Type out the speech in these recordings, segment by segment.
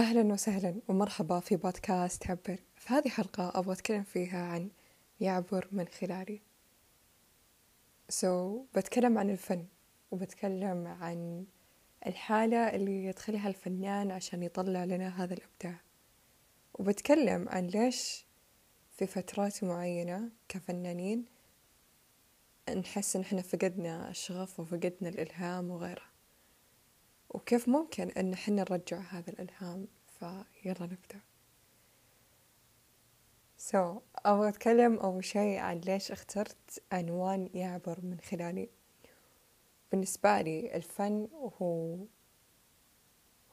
أهلا وسهلا ومرحبا في بودكاست عبر. في هذه حلقة أبغى أتكلم فيها عن يعبر من خلالي. So بتكلم عن الفن وبتكلم عن الحالة اللي يدخلها الفنان عشان يطلع لنا هذا الإبداع. وبتكلم عن ليش في فترات معينة كفنانين نحس إن إحنا فقدنا الشغف وفقدنا الإلهام وغيره. وكيف ممكن إن إحنا نرجع هذا الإلهام؟ فيلا نبدأ. سو so, أبغى أتكلم أول شيء عن ليش اخترت عنوان يعبر من خلالي. بالنسبة لي الفن هو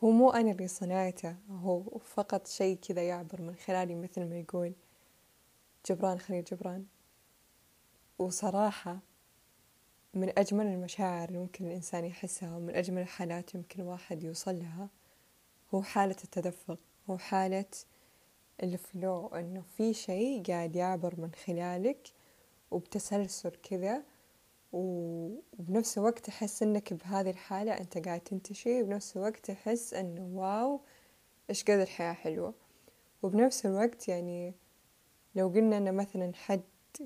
هو مو أنا اللي صنعته هو فقط شيء كذا يعبر من خلالي مثل ما يقول جبران خليل جبران. وصراحة من أجمل المشاعر اللي ممكن الإنسان يحسها ومن أجمل الحالات يمكن الواحد يوصل لها هو حالة التدفق هو حالة الفلو إنه في شيء قاعد يعبر من خلالك وبتسلسل كذا وبنفس الوقت تحس إنك بهذه الحالة أنت قاعد تنتشي وبنفس الوقت تحس إنه واو إيش قد الحياة حلوة؟ وبنفس الوقت يعني لو قلنا إنه مثلا حد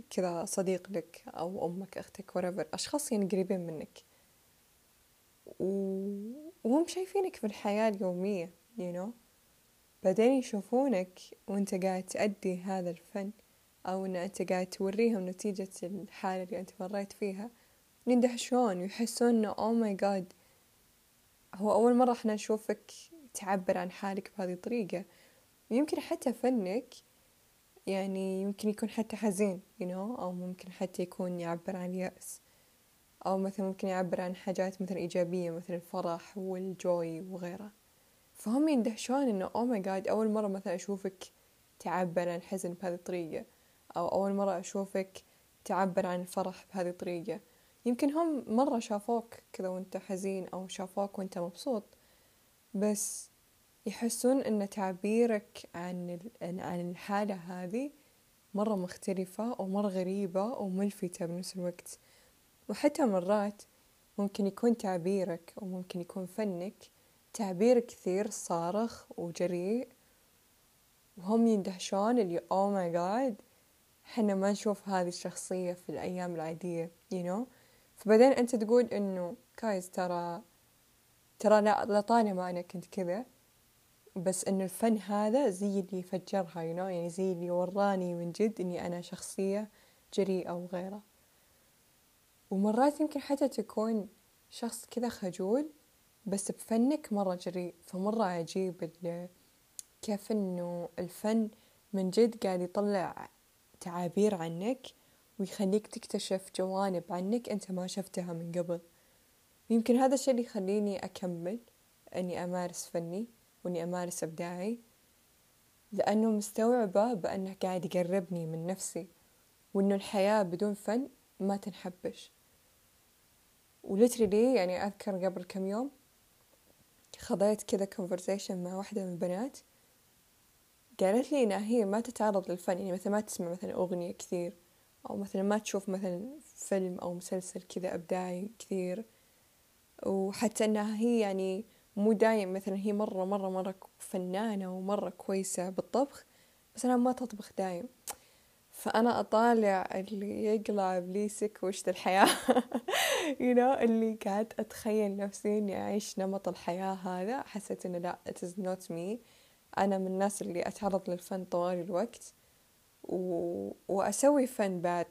كذا صديق لك أو أمك أختك whatever أشخاص يعني قريبين منك. وهم شايفينك في الحياة اليومية you know. بعدين يشوفونك وأنت قاعد تأدي هذا الفن أو إن أنت قاعد توريهم نتيجة الحالة اللي أنت مريت فيها. يندهشون ويحسون إنه أو ماي جاد هو أول مرة إحنا نشوفك تعبر عن حالك بهذه الطريقة. ويمكن حتى فنك يعني يمكن يكون حتى حزين you know أو ممكن حتى يكون يعبر عن اليأس أو مثلا ممكن يعبر عن حاجات مثلا إيجابية مثل الفرح والجوي وغيره. فهم يندهشون إنه أو ماي جاد أول مرة مثلا أشوفك تعبر عن الحزن بهذه الطريقة أو أول مرة أشوفك تعبر عن الفرح بهذه الطريقة. يمكن هم مرة شافوك كذا وأنت حزين أو شافوك وأنت مبسوط بس يحسون أن تعبيرك عن عن الحالة هذه مرة مختلفة ومرة غريبة وملفتة بنفس الوقت. وحتى مرات ممكن يكون تعبيرك أو ممكن يكون فنك تعبير كثير صارخ وجريء. وهم يندهشون اللي أو ماي جاد حنا ما نشوف هذه الشخصية في الأيام العادية you know. فبعدين أنت تقول إنه كايز ترى ترى لا لطالما أنا كنت كذا بس إنه الفن هذا زي اللي فجرها you know يعني زي اللي وراني من جد إني أنا شخصية جريئة وغيره ومرات يمكن حتى تكون شخص كذا خجول بس بفنك مرة جريء. فمرة عجيب كيف إنه الفن من جد قاعد يطلع تعابير عنك ويخليك تكتشف جوانب عنك أنت ما شفتها من قبل. يمكن هذا الشيء اللي يخليني أكمل أني أمارس فني. وإني أمارس إبداعي لأنه مستوعبة بأنه قاعد يقربني من نفسي وإنه الحياة بدون فن ما تنحبش. ولترلي يعني أذكر قبل كم يوم خضيت كذا conversation مع واحدة من البنات قالت لي إنها هي ما تتعرض للفن يعني مثلا ما تسمع مثلا أغنية كثير أو مثلا ما تشوف مثلا فيلم أو مسلسل كذا إبداعي كثير وحتى إنها هي يعني مو دايم مثلا هي مرة مرة مرة فنانة ومرة كويسة بالطبخ بس أنا ما تطبخ دايم. فأنا أطالع اللي يقلع إبليسك وش الحياة. You know اللي قاعد أتخيل نفسي إني أعيش نمط الحياة هذا. حسيت إنه لا it is not me. أنا من الناس اللي أتعرض للفن طوال الوقت و... وأسوي فن بعد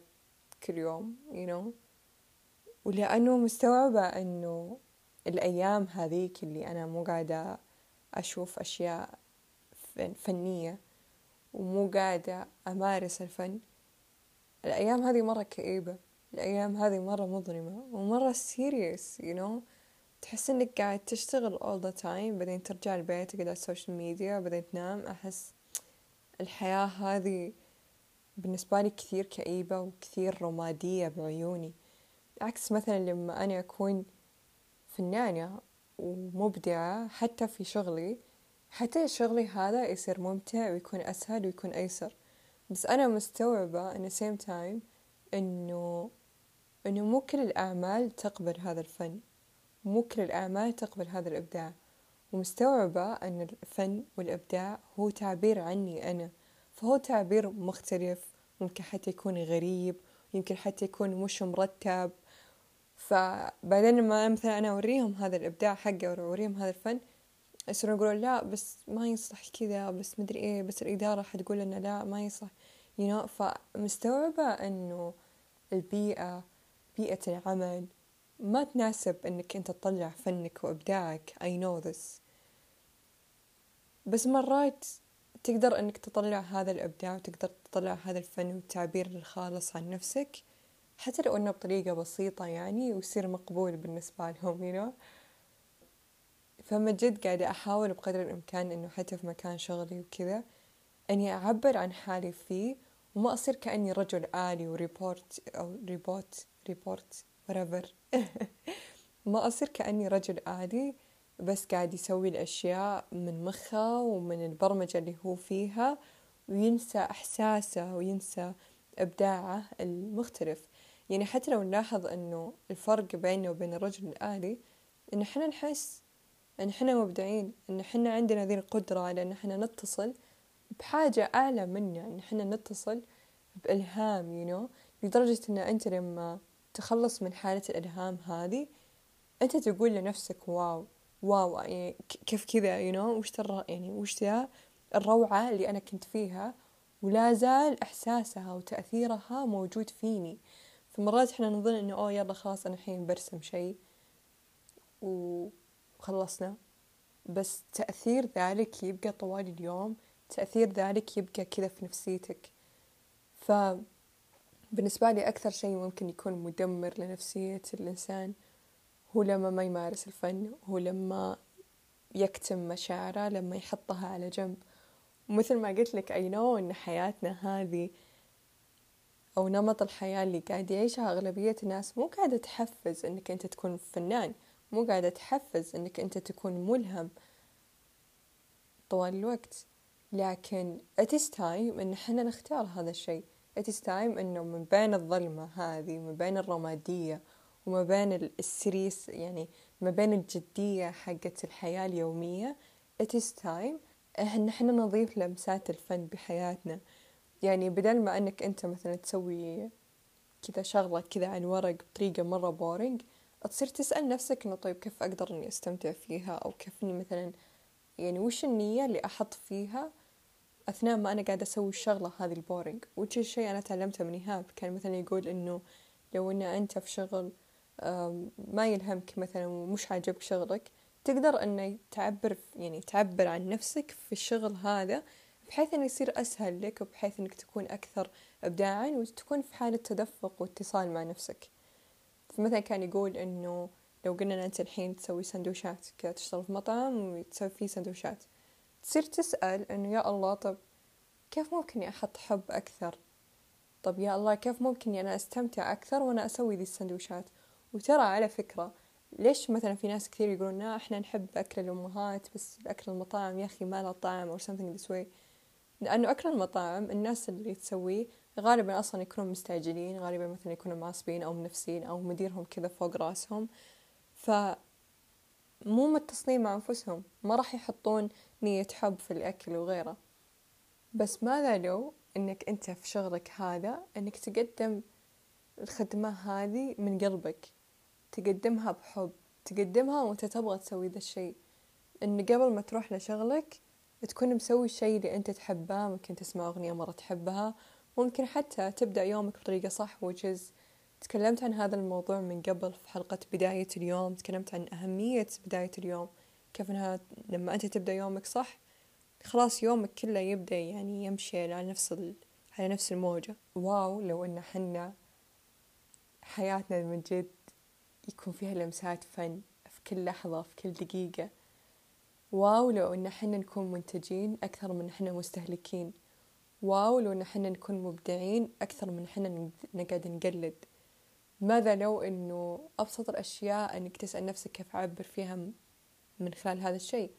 كل يوم you know. ولأنه مستوعبة إنه الأيام هذيك اللي أنا مو قاعدة أشوف أشياء فنية ومو قاعدة أمارس الفن. الأيام هذه مرة كئيبة. الأيام هذه مرة مظلمة ومرة serious you know. تحس إنك قاعد تشتغل all the time بعدين ترجع البيت تقعد على ال social media بعدين تنام. أحس الحياة هذه بالنسبة لي كثير كئيبة وكثير رمادية بعيوني. عكس مثلا لما أنا أكون فنانة ومبدعة حتى في شغلي. حتى شغلي هذا يصير ممتع ويكون أسهل ويكون أيسر. بس أنا مستوعبة the same time إنه إنه مو كل الأعمال تقبل هذا الفن. مو كل الأعمال تقبل هذا الإبداع. ومستوعبة أن الفن والإبداع هو تعبير عني أنا. فهو تعبير مختلف. ممكن حتى يكون غريب. يمكن حتى يكون مش مرتب. فبعدين لما مثلا أنا أوريهم هذا الإبداع حقي أو أوريهم هذا الفن يصيرون يقولون لا بس ما يصلح كذا بس مدري إيه بس الإدارة حتقول لنا لا ما يصلح you know. فمستوعبة إنه البيئة بيئة العمل ما تناسب إنك أنت تطلع فنك وإبداعك. I know this. بس مرات تقدر إنك تطلع هذا الإبداع وتقدر تطلع هذا الفن والتعبير الخالص عن نفسك. حتى لو إنه بطريقة بسيطة يعني ويصير مقبول بالنسبة لهم you know. فمن جد قاعدة أحاول بقدر الإمكان إنه حتى في مكان شغلي وكذا إني أعبر عن حالي فيه وما أصير كأني رجل آلي وروبوت أو روبوت روبوت whatever. ما أصير كأني رجل آلي بس قاعد يسوي الأشياء من مخه ومن البرمجة اللي هو فيها وينسى إحساسه وينسى إبداعه المختلف. يعني حتى لو نلاحظ إنه الفرق بيننا وبين الرجل الآلي إن إحنا نحس إن إحنا مبدعين إن إحنا عندنا ذي القدرة على إن إحنا نتصل بحاجة أعلى منا إن إحنا نتصل بإلهام you know لدرجة إن أنت لما تخلص من حالة الإلهام هذه أنت تقول لنفسك wow wow يعني كيف كذا you know وش ترى يعني وش ذا الروعة اللي أنا كنت فيها؟ ولا زال إحساسها وتأثيرها موجود فيني. فمرات إحنا نظن إنه أوه يلا خلاص أنا الحين برسم شيء وخلصنا. بس تأثير ذلك يبقى طوال اليوم تأثير ذلك يبقى كذا في نفسيتك. فبالنسبة لي أكثر شيء ممكن يكون مدمر لنفسية الإنسان هو لما ما يمارس الفن هو لما يكتم مشاعره لما يحطها على جنب. ومثل ما قلت لك أي نو إن حياتنا هذه أو نمط الحياة اللي قاعد يعيشها أغلبية الناس مو قاعدة تحفز إنك أنت تكون فنان مو قاعدة تحفز إنك أنت تكون ملهم طوال الوقت. لكن is time إن إحنا نختار هذا الشيء. Is time إنه من بين الظلمة هذه من بين الرمادية وما بين السريس يعني ما بين الجدية حقة الحياة اليومية is time إن إحنا نضيف لمسات الفن بحياتنا. يعني بدل ما إنك أنت مثلا تسوي كذا شغلة كذا عن ورق بطريقة مرة boring تصير تسأل نفسك إنه طيب كيف أقدر إني أستمتع فيها؟ أو كيف إني مثلا يعني وش النية اللي أحط فيها أثناء ما أنا قاعدة أسوي الشغلة هذه ال boring وش الشيء أنا تعلمته من إيهاب؟ كان مثلا يقول إنه لو إن أنت في شغل ما يلهمك مثلا ومش عاجبك شغلك تقدر إنه تعبر يعني تعبر عن نفسك في الشغل هذا بحيث إنه يصير أسهل لك وبحيث إنك تكون أكثر إبداعا وتكون في حالة تدفق واتصال مع نفسك. فمثلا كان يقول إنه لو قلنا أنت الحين تسوي سندوشات كذا تشتغل في مطعم وتسوي فيه سندوشات تصير تسأل إنه يا الله طب كيف ممكن أحط حب أكثر؟ طب يا الله كيف ممكن أنا أستمتع أكثر وأنا أسوي ذي السندوشات وترى على فكرة ليش مثلا في ناس كثير يقولون لا إحنا نحب أكل الأمهات بس أكل المطاعم يا أخي ما له طعم or something this way. لأنه أكل المطاعم الناس اللي تسويه غالبا أصلا يكونوا مستعجلين غالبا مثلا يكونوا معصبين أو منفسين أو مديرهم كذا فوق رأسهم. ف مو متصلين مع أنفسهم ما راح يحطون نية حب في الأكل وغيره. بس ماذا لو أنك أنت في شغلك هذا أنك تقدم الخدمة هذه من قلبك تقدمها بحب تقدمها وأنت تبغى تسوي ذا الشيء. إن قبل ما تروح لشغلك تكون مسوي الشيء اللي أنت تحبه ممكن تسمع أغنية مرة تحبها ممكن حتى تبدأ يومك بطريقة صح which تكلمت عن هذا الموضوع من قبل في حلقة بداية اليوم تكلمت عن أهمية بداية اليوم كيف إنها لما أنت تبدأ يومك صح خلاص يومك كله يبدأ يعني يمشي على نفس ال... على نفس الموجة. واو لو إن حنا حياتنا من جد يكون فيها لمسات فن في كل لحظة في كل دقيقة. wow لو إن حنا نكون منتجين أكثر من حنا مستهلكين. wow لو إن حنا نكون مبدعين أكثر من حنا نقعد نقلد. ماذا لو إنه أبسط الأشياء إنك تسأل نفسك كيف أعبر فيها من خلال هذا الشيء؟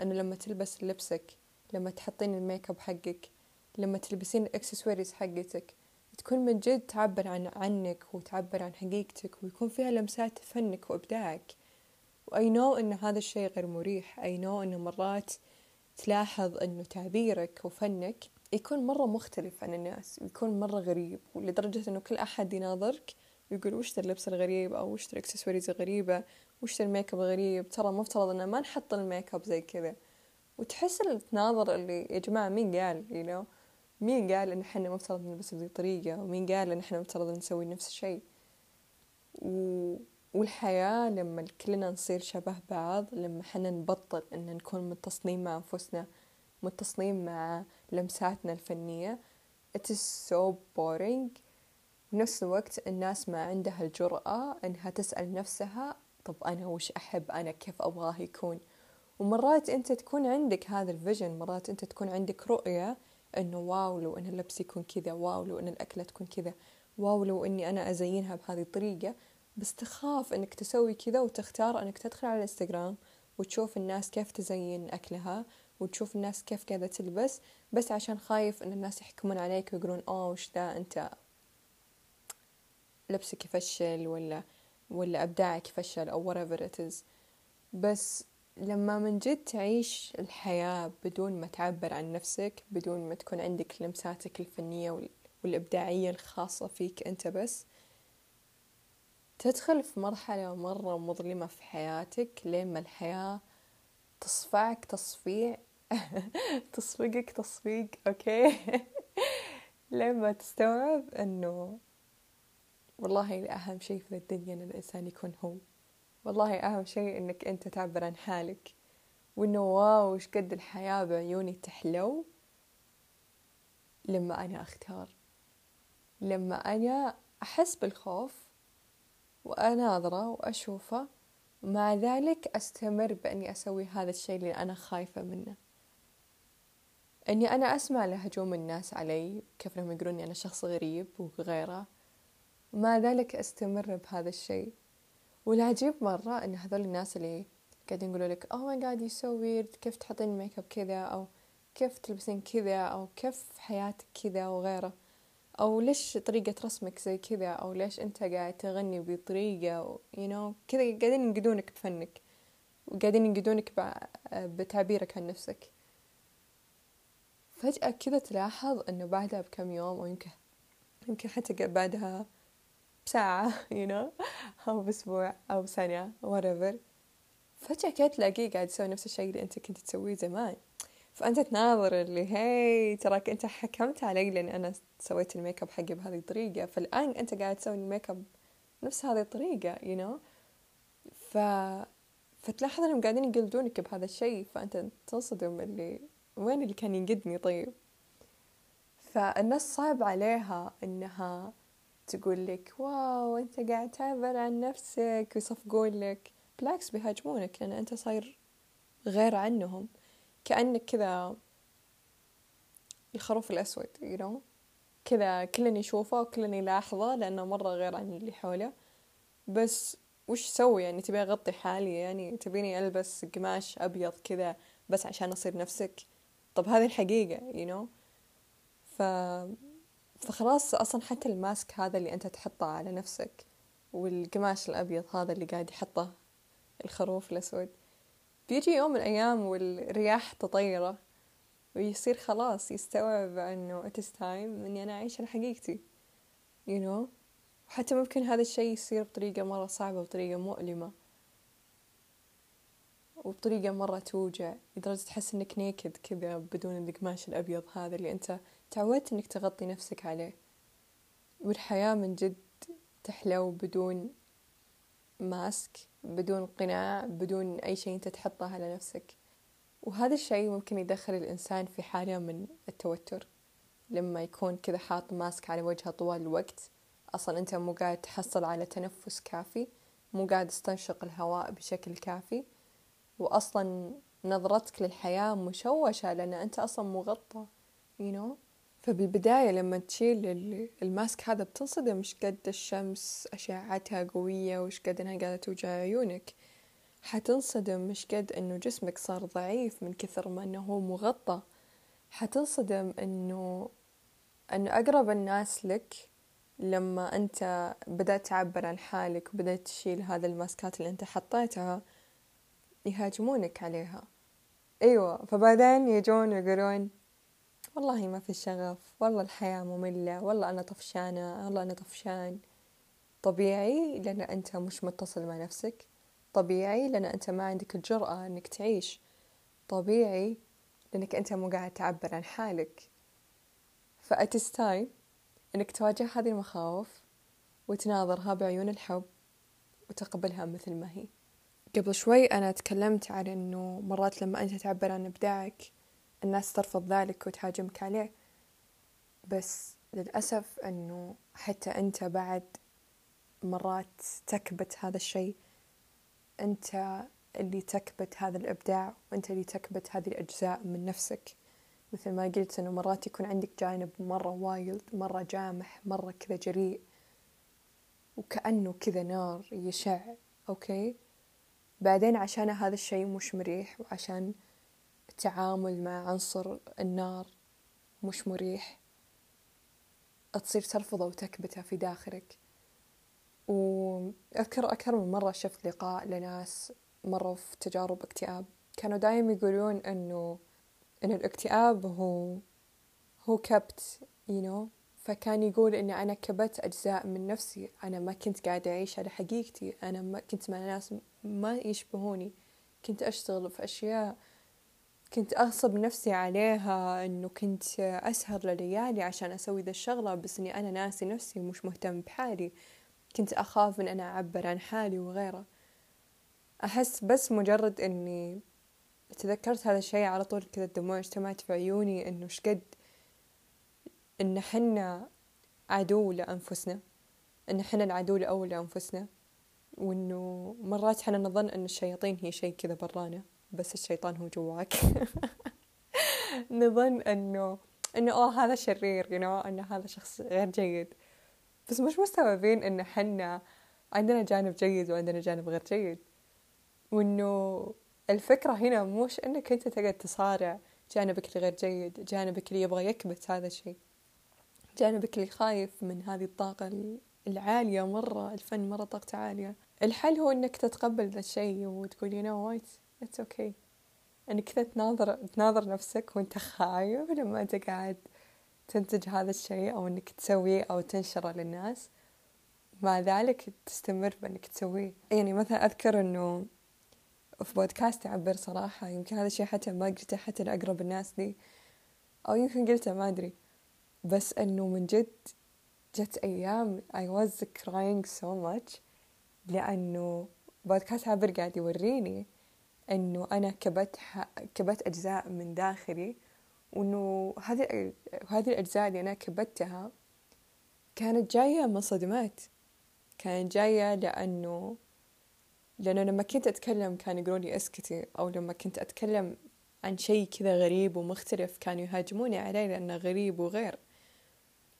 إنه لما تلبس لبسك لما تحطين ال make up حقك لما تلبسين الاكسسوارز حقتك تكون من جد تعبر عن عنك وتعبر عن حقيقتك ويكون فيها لمسات فنك وإبداعك. و I know إن هذا الشيء غير مريح. I know إنه مرات تلاحظ إنه تعبيرك وفنك يكون مرة مختلف عن الناس يكون مرة غريب ولدرجة إنه كل أحد يناظرك ويقول وش اللبس الغريب؟ أو وش الإكسسوارز الغريبة؟ وش الميك أب غريب ترى مفترض إنه ما نحط الميك أب زي كذا. وتحس التناظر اللي يا جماعة مين قال؟ You know مين قال إن إحنا مفترض نلبس بذي الطريقة؟ ومين قال إن إحنا مفترض نسوي نفس الشيء؟ و... والحياة لما كلنا نصير شبه بعض لما حنا نبطل إن نكون متصلين مع أنفسنا متصلين مع لمساتنا الفنية it is so boring. ونفس الوقت الناس ما عندها الجرأة إنها تسأل نفسها طب أنا وش أحب؟ أنا كيف أبغاه يكون؟ ومرات أنت تكون عندك هذا ال vision مرات أنت تكون عندك رؤية إنه wow لو إن اللبس يكون كذا wow لو إن الأكلة تكون كذا wow لو إني أنا أزينها بهذه الطريقة. بس تخاف إنك تسوي كذا وتختار إنك تدخل على الإنستغرام وتشوف الناس كيف تزين أكلها وتشوف الناس كيف قاعدة تلبس بس عشان خايف إن الناس يحكمون عليك ويقولون أوه وش ذا؟ أنت لبسك يفشل ولا ولا إبداعك يفشل أو whatever it is. بس لما من جد تعيش الحياة بدون ما تعبر عن نفسك بدون ما تكون عندك لمساتك الفنية والإبداعية الخاصة فيك أنت بس تدخل في مرحلة مرة مظلمة في حياتك لين ما الحياة تصفعك تصفيع. تصفقك تصفيق أوكي؟ لين ما تستوعب أنه والله أهم شيء في الدنيا أن الإنسان يكون هو. والله أهم شيء إنك أنت تعبر عن حالك. وإنه واو وش قد الحياة بعيوني تحلو لما أنا أختار. لما أنا أحس بالخوف وأناظره وأشوفه. مع ذلك أستمر بأني أسوي هذا الشيء اللي أنا خايفة منه. أني أنا أسمع لهجوم الناس علي كيف لهم يقولون أنا شخص غريب وغيره. ومع ذلك أستمر بهذا الشيء. والعجيب مرة إن هذول الناس اللي قاعدين يقولوا لك oh my god you're so weird كيف تحطين الميك اب كذا؟ أو كيف تلبسين كذا؟ أو كيف حياتك كذا؟ وغيره. أو ليش طريقة رسمك زي كذا؟ أو ليش أنت قاعد تغني بطريقة؟ you know كذا قاعدين ينقدونك بفنك. وقاعدين ينقدونك بتعبيرك عن نفسك. فجأة كذا تلاحظ إنه بعدها بكم يوم أو يمكن يمكن حتى بعدها بساعة you know أو بأسبوع أو بسنة whatever. فجأة كده تلاقيه قاعد يسوي نفس الشيء اللي أنت كنت تسويه زمان. فأنت تناظر اللي هي تراك أنت حكمت علي لأن أنا سويت الميك اب حقي بهذه الطريقة. فالآن أنت قاعد تسوي الميك اب نفس هذه الطريقة you know ف... فتلاحظ أنهم قاعدين يقلدونك بهذا الشيء فأنت تنصدم اللي وين اللي كان ينقدني طيب؟ فالناس صعب عليها إنها تقول لك واو أنت قاعد تعبر عن نفسك ويصفقون لك. بالعكس بيهاجمونك لأن أنت صاير غير عنهم. كأنك كذا الخروف الأسود you know. كذا كلن يشوفه وكلن يلاحظه لأنه مرة غير عن اللي حوله. بس وش سوي يعني؟ تبي أغطي حالي يعني؟ تبيني ألبس قماش أبيض كذا بس عشان أصير نفسك؟ طب هذه الحقيقة you know. ف فخلاص أصلا حتى الماسك هذا اللي أنت تحطه على نفسك والقماش الأبيض هذا اللي قاعد يحطه الخروف الأسود. بيجي يوم من الأيام والرياح تطيرة ويصير خلاص يستوعب أنه it is time أني أنا أعيش على حقيقتي you know وحتى ممكن هذا الشيء يصير بطريقة مرة صعبة وطريقة مؤلمة وبطريقة مرة توجع لدرجة تحس إنك نيكد كذا بدون القماش الأبيض هذا اللي أنت تعودت إنك تغطي نفسك عليه. والحياة من جد تحلو بدون ماسك بدون قناع بدون أي شيء أنت تحطه على نفسك. وهذا الشيء ممكن يدخل الإنسان في حالة من التوتر. لما يكون كذا حاط ماسك على وجهه طوال الوقت أصلا أنت مو قاعد تحصل على تنفس كافي مو قاعد تستنشق الهواء بشكل كافي. وأصلا نظرتك للحياة مشوشة لأن أنت أصلا مغطى you know. فبالبداية لما تشيل الماسك هذا بتنصدم مش قد الشمس أشعتها قوية وش قد إنها قاعدة توجع عيونك. حتنصدم مش قد إنه جسمك صار ضعيف من كثر ما إنه هو مغطى. حتنصدم إنه إنه أقرب الناس لك لما أنت بدأت تعبر عن حالك وبدأت تشيل هذا الماسكات اللي أنت حطيتها يهاجمونك عليها. أيوة فبعدين يجون يقولون والله ما في شغف والله الحياة مملة والله أنا طفشانة والله أنا طفشان. طبيعي لأن أنت مش متصل مع نفسك. طبيعي لأن أنت ما عندك الجرأة أنك تعيش. طبيعي لأنك أنت مو قاعد تعبر عن حالك. فأتستاي أنك تواجه هذه المخاوف وتناظرها بعيون الحب وتقبلها مثل ما هي. قبل شوي أنا تكلمت عن أنه مرات لما أنت تعبر عن إبداعك الناس ترفض ذلك وتهاجمك عليه. بس للأسف أنه حتى أنت بعد مرات تكبت هذا الشيء أنت اللي تكبت هذا الإبداع وأنت اللي تكبت هذه الأجزاء من نفسك. مثل ما قلت أنه مرات يكون عندك جانب مرة wild مرة جامح مرة كذا جريء وكأنه كذا نار يشع okay؟ بعدين عشان هذا الشيء مش مريح وعشان التعامل مع عنصر النار مش مريح. تصير ترفضه وتكبته في داخلك. وأذكر أكثر من مرة شفت لقاء لناس مروا في تجارب اكتئاب. كانوا دايم يقولون إنه إن الاكتئاب هو هو كبت you know. فكان يقول إني أنا كبت أجزاء من نفسي. أنا ما كنت قاعدة أعيش على حقيقتي. أنا ما كنت مع ناس ما يشبهوني. كنت أشتغل في أشياء كنت أغصب نفسي عليها إنه كنت أسهر لليالي عشان أسوي ذا الشغلة بس إني أنا ناسي نفسي ومش مهتم بحالي. كنت أخاف من أنا أعبر عن حالي وغيره. أحس بس مجرد إني تذكرت هذا الشيء على طول كذا الدموع اجتمعت في عيوني إنه شقد إن حنا عدو لأنفسنا إن حنا العدو الأول لأنفسنا وإنه مرات حنا نظن إن الشياطين هي شيء كذا برانا. بس الشيطان هو جواك. نظن إنه إنه أوه هذا شرير you know إنه هذا شخص غير جيد. بس مش مستوعبين إن حنا عندنا جانب جيد وعندنا جانب غير جيد. وإنه الفكرة هنا مش إنك أنت تقعد تصارع جانبك الغير جيد جانبك اللي يبغى يكبت هذا الشيء. جانبك اللي خايف من هذه الطاقة العالية مرة الفن مرة طاقته عالية. الحل هو إنك تتقبل ذا الشيء وتقول you know what it's okay. إنك كذا تناظر تناظر نفسك وأنت خايف لما أنت قاعد تنتج هذا الشيء أو إنك تسويه أو تنشره للناس. مع ذلك تستمر بإنك تسويه. يعني مثلا أذكر إنه في بودكاست أعبر صراحة يمكن هذا الشيء حتى ما قلته حتى لأقرب الناس لي. أو يمكن قلته ما أدري. بس إنه من جد جت أيام I was crying so much لأنه بودكاست عبر قاعد يوريني إنه أنا كبت كبت أجزاء من داخلي وإنه هذه هذه الأجزاء اللي أنا كبتها كانت جاية من صدمات. كانت جاية لأنه لأنه لما كنت أتكلم كانوا يقولون لي أسكتي أو لما كنت أتكلم عن شيء كذا غريب ومختلف كانوا يهاجموني عليه لأنه غريب وغير.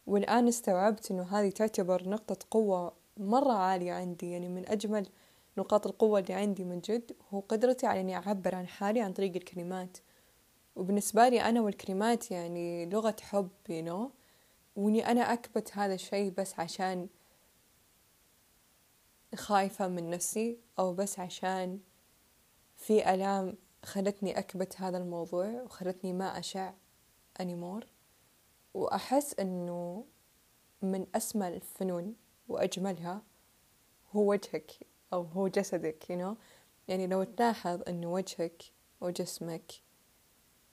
والآن استوعبت إنه هذه تعتبر نقطة قوة مرة عالية عندي يعني من أجمل نقاط القوة اللي عندي من جد هو قدرتي على إني أعبر عن حالي عن طريق الكلمات. وبالنسبة لي أنا والكلمات يعني لغة حب you know وإني أنا أكبت هذا الشيء بس عشان خايفة من نفسي أو بس عشان في ألام خلتني أكبت هذا الموضوع وخلتني ما أشع أنيمور وأحس أنه من أسمى الفنون وأجملها هو وجهك. أو هو جسدك you know? يعني لو تلاحظ أنه وجهك وجسمك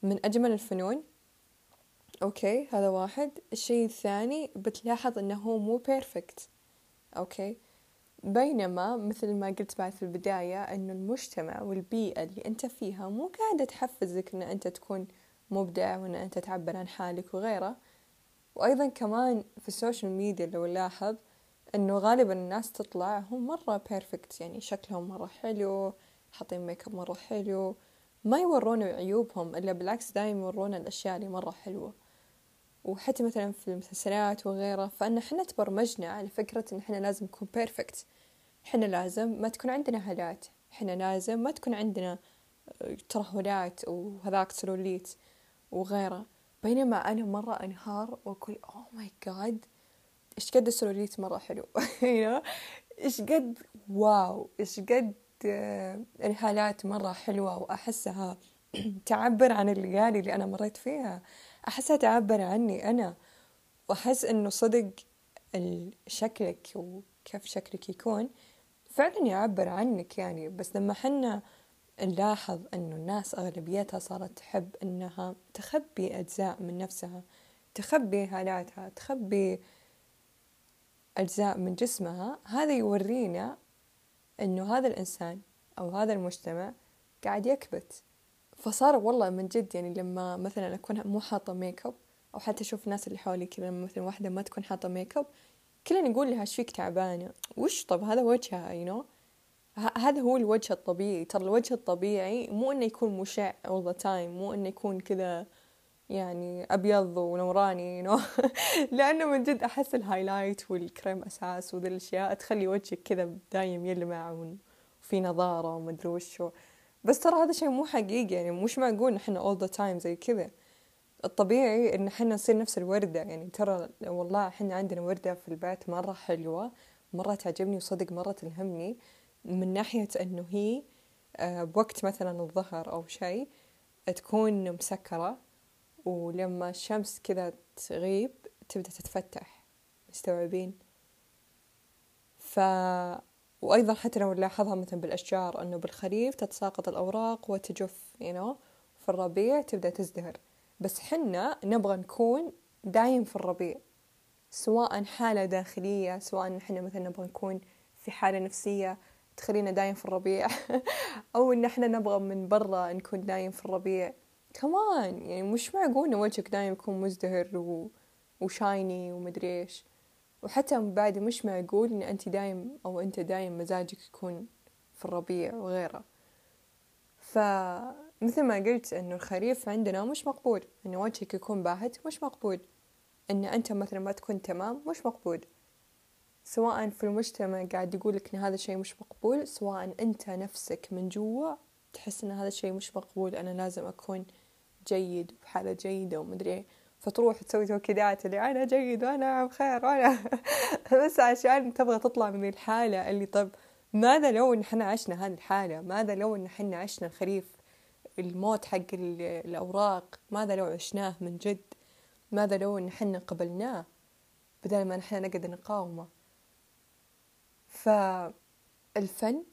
من أجمل الفنون okay هذا واحد. الشيء الثاني بتلاحظ أنه هو مو perfect okay. بينما مثل ما قلت بعد في البداية أنه المجتمع والبيئة اللي أنت فيها مو قاعدة تحفزك أن أنت تكون مبدع وأن أنت تعبر عن حالك وغيره. وأيضا كمان في السوشيال ميديا لو نلاحظ أنه غالبا الناس تطلع هم مرة perfect يعني شكلهم مرة حلو حاطين ميك اب مرة حلو ما يورونا عيوبهم إلا بالعكس دايم يورونا الأشياء اللي مرة حلوة. وحتى مثلا في المسلسلات وغيره فإن إحنا تبرمجنا على فكرة إن إحنا لازم نكون perfect إحنا لازم ما تكون عندنا هالات إحنا لازم ما تكون عندنا آه، ترهلات وهذاك سلوليت وغيره. بينما أنا مرة أنهار وأقول oh my God إيش قد السلوليت مرة حلو؟ إيش قد wow! إيش قد ترهلات مرة حلوة وأحسها تعبر عن الليالي اللي أنا مريت فيها. أحسها تعبر عني أنا وأحس إنه صدق شكلك وكيف شكلك يكون فعلا يعبر عنك يعني. بس لما حنا نلاحظ إنه الناس أغلبيتها صارت تحب إنها تخبي أجزاء من نفسها تخبي هالاتها تخبي أجزاء من جسمها هذا يورينا إنه هذا الإنسان أو هذا المجتمع قاعد يكبت. فصار والله من جد يعني لما مثلا أكون مو حاطة ميك اب أو حتى أشوف الناس اللي حولي كذا مثلا واحدة ما تكون حاطة ميك اب كلنا نقول لها إيش فيك تعبانة؟ وش؟ طب هذا وجهها you know? هذا هو الوجه الطبيعي. ترى الوجه الطبيعي مو إنه يكون مشع all the time مو إنه يكون كذا يعني أبيض ونوراني know? لأنه من جد أحس ال highlight والكريم أساس وذي الأشياء تخلي وجهك كذا دايم يلمع وفي نضارة ومدري وشو. بس ترى هذا شيء مو حقيقي يعني مش معقول نحن all the time زي كذا. الطبيعي إن إحنا نصير نفس الوردة يعني ترى والله إحنا عندنا وردة في البيت مرة حلوة مرة تعجبني وصدق مرة تلهمني. من ناحية إنه هي آه، بوقت مثلا الظهر أو شيء تكون مسكرة. ولما الشمس كذا تغيب تبدأ تتفتح مستوعبين؟ ف وأيضا حتى لو نلاحظها مثلا بالأشجار أنه بالخريف تتساقط الأوراق وتجف you know في الربيع تبدأ تزدهر. بس حنا نبغى نكون دايم في الربيع سواء حالة داخلية سواء حنا مثلا نبغى نكون في حالة نفسية تخلينا دايم في الربيع أو إن إحنا نبغى من برا نكون دايم في الربيع. كمان يعني مش معقول إن وجهك دايم يكون مزدهر و... وشايني ومدري إيش. وحتى بعد مش معقول إن أنت دايم أو أنت دايم مزاجك يكون في الربيع وغيره. فمثل ما قلت إنه الخريف عندنا مش مقبول إنه وجهك يكون باهت مش مقبول إن أنت مثلا ما تكون تمام مش مقبول. سواء في المجتمع قاعد يقولك إن هذا الشيء مش مقبول سواء أنت نفسك من جوا تحس إن هذا الشيء مش مقبول أنا لازم أكون جيد وبحالة جيدة ومدري إيه. فتروح تسوي توكيدات اللي أنا جيد وأنا بخير وأنا بس عشان تبغى تطلع من الحالة اللي طب ماذا لو إن إحنا عشنا هذه الحالة؟ ماذا لو إن إحنا عشنا الخريف الموت حق الأوراق؟ ماذا لو عشناه من جد؟ ماذا لو إن إحنا قبلناه بدل ما نحن نقدر نقاومه؟ فالفن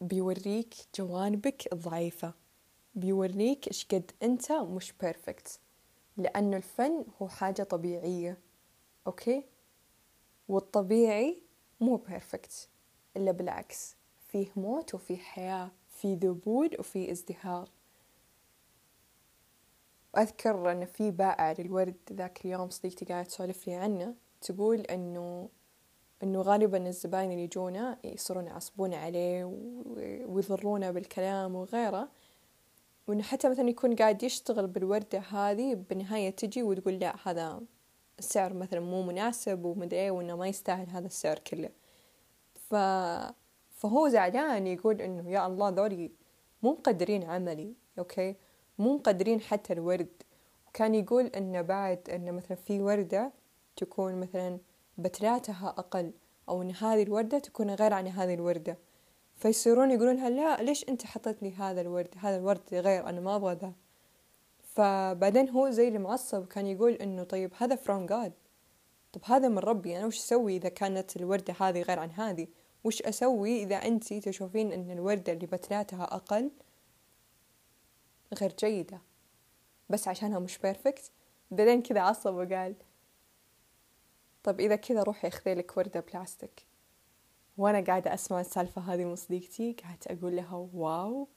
بيوريك جوانبك الضعيفة. بيوريك إيش قد أنت مش perfect لأنه الفن هو حاجة طبيعية okay؟ والطبيعي مو perfect إلا بالعكس فيه موت وفيه حياة في ذبول وفي ازدهار. وأذكر أن في بائع للورد ذاك اليوم صديقتي قاعدة تسولف لي عنه تقول أنه أنه غالبا الزباين اللي يجونه يصيرون يعصبون عليه ويضرونه بالكلام وغيره. وإنه حتى مثلا يكون قاعد يشتغل بالوردة هذه بالنهاية تجي وتقول لا هذا السعر مثلا مو مناسب ومدري إيه وإنه ما يستاهل هذا السعر كله. ف... فهو زعلان يقول إنه يا الله ذولي مو مقدرين عملي أوكي؟ مو مقدرين حتى الورد. وكان يقول إنه بعد إنه مثلا في وردة تكون مثلا بتراتها أقل أو إن هذه الوردة تكون غير عن هذه الوردة. فيصيرون يقولون لها لا ليش أنت حطيت لي هذا الورد؟ هذا الورد غير أنا ما أبغى ذا. فبعدين هو زي المعصب كان يقول إنه طيب هذا from God. طب هذا من ربي أنا وش أسوي إذا كانت الوردة هذه غير عن هذه؟ وش أسوي إذا أنت تشوفين أن الوردة اللي بتلاتها أقل غير جيدة؟ بس عشانها مش perfect بعدين كذا عصب وقال طب إذا كذا روحي أخذي لك وردة بلاستيك. وأنا قاعدة أسمع السالفة هذه من صديقتي قاعدة أقول لها wow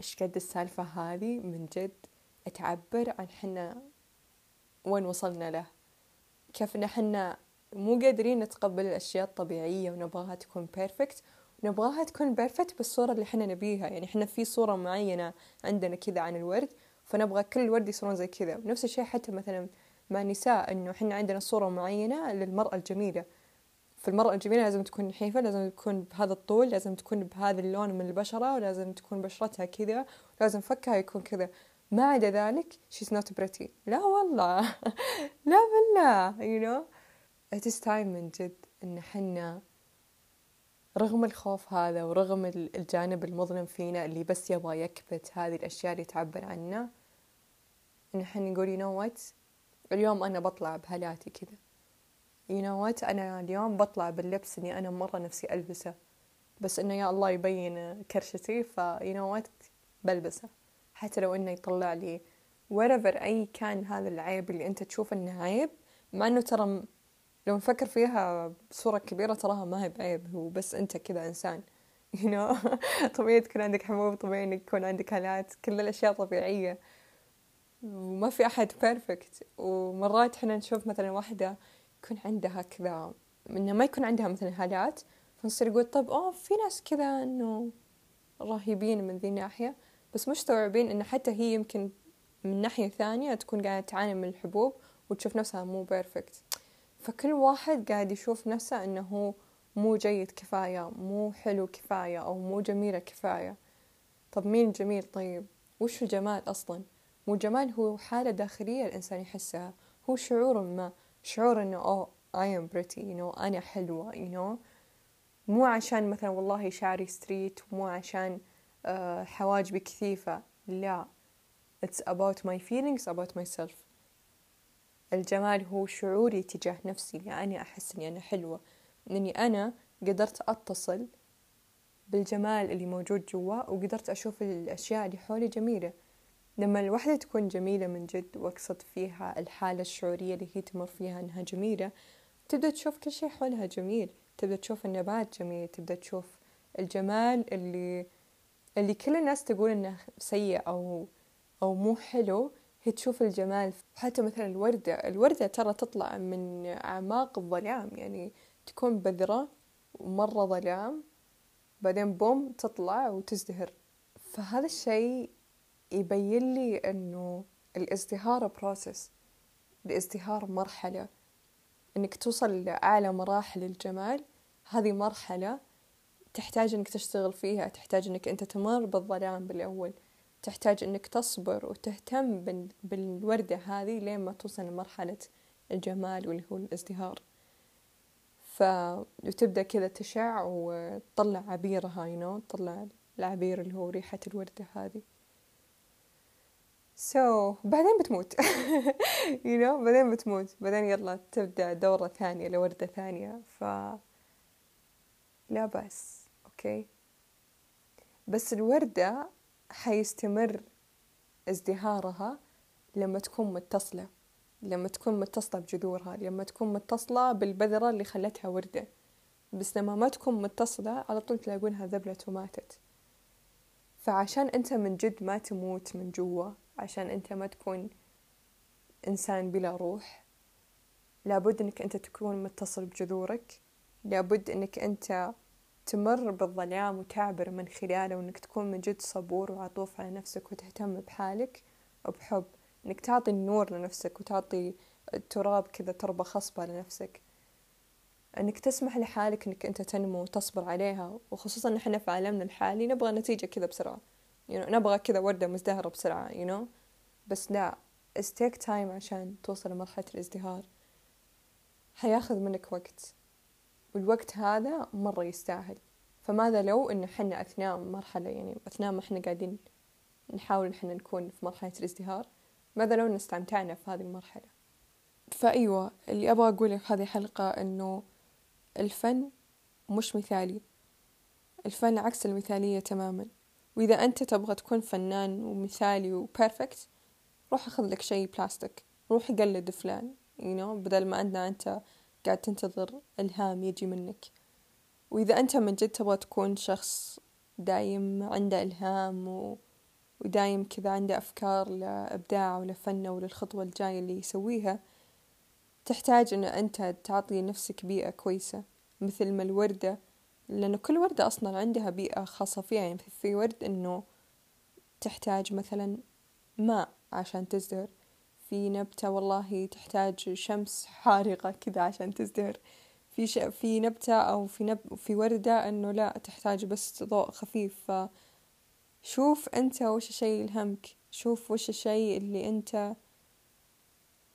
إيش قد السالفة هذه؟ من جد تعبر عن حنا وين وصلنا له. كيف إن حنا مو قادرين نتقبل الأشياء الطبيعية ونبغاها تكون perfect ونبغاها تكون perfect بالصورة اللي حنا نبيها. يعني حنا في صورة معينة عندنا كذا عن الورد فنبغى كل الورد يصيرون زي كذا. ونفس الشيء حتى مثلا مع النساء إنه حنا عندنا صورة معينة للمرأة الجميلة. في المرأة الجميلة لازم تكون نحيفة لازم تكون بهذا الطول لازم تكون بهذا اللون من البشرة ولازم تكون بشرتها كذا ولازم فكها يكون كذا. ما عدا ذلك she's not pretty. لا والله. لا بالله. You know? It is time من جد إن حنا رغم الخوف هذا ورغم الجانب المظلم فينا اللي بس يبغى يكبت هذه الأشياء اللي تعبر عنه إن إحنا نقول you know what? اليوم أنا بطلع بهالاتي كذا. You know what? أنا اليوم بطلع باللبس إني أنا مرة نفسي ألبسه. بس إنه يا الله يبين كرشتي ف you know what بلبسه. حتى لو إنه يطلع لي whatever أي كان هذا العيب اللي أنت تشوف إنه عيب مع إنه ترى لو نفكر فيها بصورة كبيرة تراها ما هي بعيب هو بس أنت كذا إنسان. You know طبيعي تكون عندك حبوب طبيعي إنك يكون عندك هالات كل الأشياء طبيعية. وما في أحد perfect ومرات إحنا نشوف مثلا واحدة يكون عندها كذا إنه ما يكون عندها مثلا هالات فنصير نقول طب أوه في ناس كذا إنه رهيبين من ذي الناحية بس مستوعبين إن حتى هي يمكن من ناحية ثانية تكون قاعدة تعاني من الحبوب وتشوف نفسها مو perfect فكل واحد قاعد يشوف نفسه إنه مو جيد كفاية مو حلو كفاية أو مو جميلة كفاية. طب مين جميل؟ طيب وش الجمال أصلا؟ مو جمال هو حالة داخلية الإنسان يحسها هو شعور ما. شعور إنه أوه I am pretty you know أنا حلوة you know. مو عشان مثلا والله شعري ستريت مو عشان uh, حواجبي كثيفة لا. It's about my feelings about myself. الجمال هو شعوري تجاه نفسي يعني أحس إني أنا حلوة. إني أنا قدرت أتصل بالجمال اللي موجود جوا وقدرت أشوف الأشياء اللي حولي جميلة. لما الوحدة تكون جميلة من جد وأقصد فيها الحالة الشعورية اللي هي تمر فيها إنها جميلة تبدأ تشوف كل شيء حولها جميل. تبدأ تشوف النبات جميل تبدأ تشوف الجمال اللي اللي كل الناس تقول إنه سيء أو أو مو حلو. هي تشوف الجمال. حتى مثلا الوردة الوردة ترى تطلع من أعماق الظلام يعني تكون بذرة ومرة ظلام بعدين بوم تطلع وتزدهر. فهذا الشيء يبين لي أنه الازدهار بروسس الازدهار مرحلة. أنك توصل لأعلى مراحل الجمال هذه مرحلة تحتاج أنك تشتغل فيها تحتاج أنك أنت تمر بالظلام بالأول تحتاج إنك تصبر وتهتم بالوردة هذه لين ما توصل لمرحلة الجمال واللي هو الازدهار. ف وتبدأ كذا تشع وتطلع عبيرها you know تطلع العبير اللي هو ريحة الوردة هذه. سو so, بعدين بتموت. You know بعدين بتموت. بعدين يلا تبدأ دورة ثانية لوردة ثانية. ف لا بس أوكي بس الوردة حيستمر ازدهارها لما تكون متصلة. لما تكون متصلة بجذورها. لما تكون متصلة بالبذرة اللي خلتها وردة. بس لما ما تكون متصلة على طول تلاقونها ذبلت وماتت. فعشان أنت من جد ما تموت من جوا عشان أنت ما تكون إنسان بلا روح. لابد أنك أنت تكون متصل بجذورك. لابد أنك أنت تمر بالظلام وتعبر من خلاله وإنك تكون من جد صبور وعطوف على نفسك وتهتم بحالك وبحب. إنك تعطي النور لنفسك وتعطي التراب كذا تربة خصبة لنفسك. إنك تسمح لحالك إنك أنت تنمو وتصبر عليها. وخصوصا نحن في عالمنا الحالي نبغى نتيجة كذا بسرعة. You know, نبغى كذا وردة مزدهرة بسرعة you know. بس لا it's take time عشان توصل لمرحلة الازدهار. حياخذ منك وقت. والوقت هذا مرة يستاهل. فماذا لو إن حنا أثناء مرحلة يعني أثناء ما إحنا قاعدين نحاول إن حنا نكون في مرحلة الازدهار ماذا لو استمتعنا في هذه المرحلة؟ فأيوة اللي أبغى أقوله في هذه الحلقة إنه الفن مش مثالي. الفن عكس المثالية تماما. وإذا أنت تبغى تكون فنان ومثالي وبيرفكت روح أخذ لك شيء بلاستيك روح قلد فلان you know بدل ما أنت أنت قاعد تنتظر إلهام يجي منك. وإذا أنت من جد تبغى تكون شخص دايم عنده إلهام و... ودايم كذا عنده أفكار لإبداع ولفنه وللخطوة الجاية اللي يسويها تحتاج أن أنت تعطي نفسك بيئة كويسة. مثل ما الوردة لأنه كل وردة أصلا عندها بيئة خاصة فيها. يعني في ورد أنه تحتاج مثلا ماء عشان تزدهر. في نبتة والله تحتاج شمس حارقة كذا عشان تزدهر. في ش... في نبتة أو في نب... في وردة إنه لا تحتاج بس ضوء خفيف. فشوف أنت وش الشيء يلهمك شوف وش الشيء اللي أنت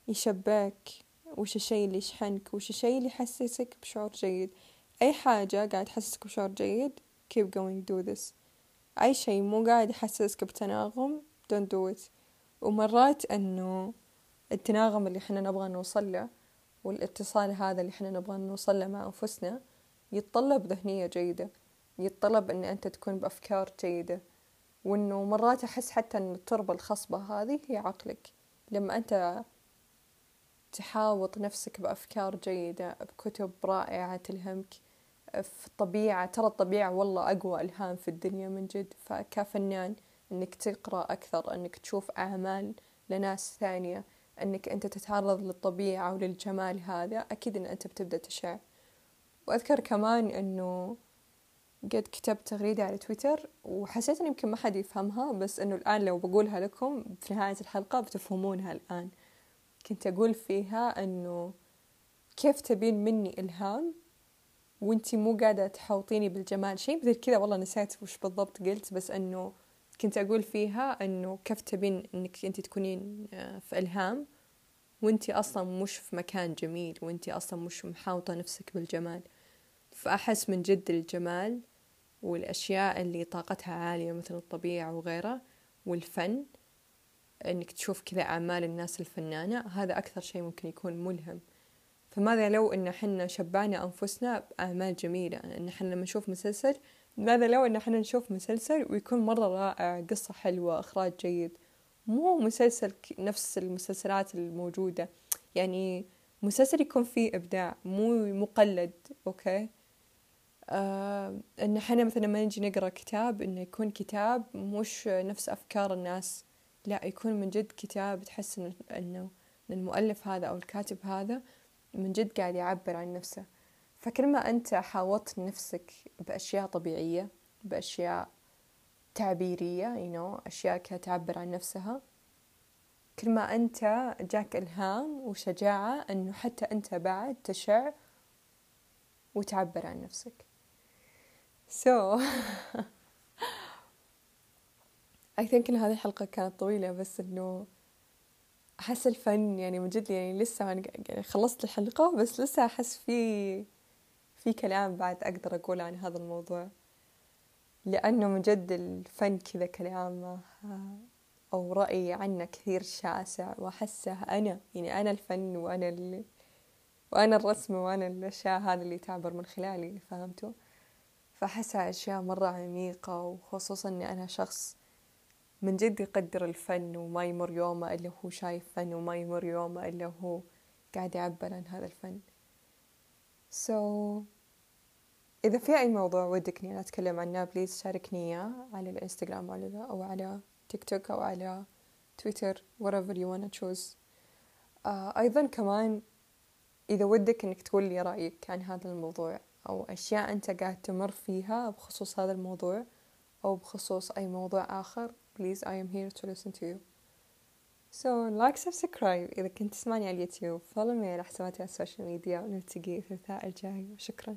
يشباك وش الشيء اللي يشحنك. وش الشيء اللي يحسسك بشعور جيد. أي حاجة قاعد تحسسك بشعور جيد keep going do this. أي شيء مو قاعد يحسسك بتناغم don't do it. ومرات أنه التناغم اللي إحنا نبغى نوصل له والاتصال هذا اللي إحنا نبغى نوصل له مع أنفسنا يتطلب ذهنية جيدة يتطلب أن أنت تكون بأفكار جيدة. وأنه مرات أحس حتى أن التربة الخصبة هذه هي عقلك. لما أنت تحاوط نفسك بأفكار جيدة بكتب رائعة تلهمك في الطبيعة ترى الطبيعة والله أقوى إلهام في الدنيا من جد فكفنان أنك تقرأ أكثر أنك تشوف أعمال لناس ثانية أنك أنت تتعرض للطبيعة وللجمال هذا أكيد أن أنت بتبدأ تشع. وأذكر كمان أنه قد كتبت تغريدة على تويتر وحسيت أن يمكن ما حد يفهمها بس أنه الآن لو بقولها لكم في نهاية الحلقة بتفهمونها الآن. كنت أقول فيها أنه كيف تبين مني إلهام؟ وانتي مو قاعدة تحوطيني بالجمال. شيء مثل كذا والله نسيت وش بالضبط قلت بس أنه كنت أقول فيها أنه كيف تبين أنك أنت تكونين آه، في إلهام وانتي أصلا مش في مكان جميل وانتي أصلا مش محاوطة نفسك بالجمال. فأحس من جد الجمال والأشياء اللي طاقتها عالية مثل الطبيعة وغيرها والفن إنك تشوف كذا أعمال الناس الفنانة هذا أكثر شيء ممكن يكون ملهم. فماذا لو إن حنا شبعنا أنفسنا بأعمال جميلة؟ إن حنا لما نشوف مسلسل ماذا لو إن حنا نشوف مسلسل ويكون مرة رائع قصة حلوة إخراج جيد؟ مو مسلسل نفس المسلسلات الموجودة. يعني مسلسل يكون فيه إبداع مو مقلد أوكي؟ آه إن إحنا مثلا لما نجي نقرأ كتاب إنه يكون كتاب مش نفس أفكار الناس. لا يكون من جد كتاب تحس إنه المؤلف هذا أو الكاتب هذا من جد قاعد يعبر عن نفسه. فكل ما أنت حاوطت نفسك بأشياء طبيعية بأشياء تعبيرية you know, أشياء تعبر عن نفسها كل ما أنت جاك إلهام وشجاعة أنه حتى أنت بعد تشع وتعبر عن نفسك. So I think إن هذه الحلقة كانت طويلة بس إنه أحس الفن يعني من جد يعني لسه يعني خلصت الحلقة بس لسه أحس في في كلام بعد أقدر أقول عن هذا الموضوع. لأنه من جد الفن كذا كلام أو رأيي عنه كثير شاسع وأحسه أنا. يعني أنا الفن وأنا اللي وأنا الرسم وأنا الأشياء هذه اللي تعبر من خلالي فهمتوا؟ فأحسها أشياء مرة عميقة وخصوصا أني أنا شخص من جد يقدر الفن وما يمر يومه إلا هو شايف فن وما يمر يومه إلا هو قاعد يعبر عن هذا الفن. So إذا في أي موضوع ودك إني أتكلم عنه بليز شاركني إياه على الإنستغرام أو على تيك توك أو على تويتر whatever you wanna choose. آه أيضا كمان إذا ودك إنك تقول لي رأيك عن هذا الموضوع أو أشياء أنت قاعد تمر فيها بخصوص هذا الموضوع أو بخصوص أي موضوع آخر please I am here to listen to you. So like subscribe إذا كنت تسمعني على اليوتيوب. Follow me على حساباتي على ال social media ونلتقي الثلاثاء الجاي. وشكرا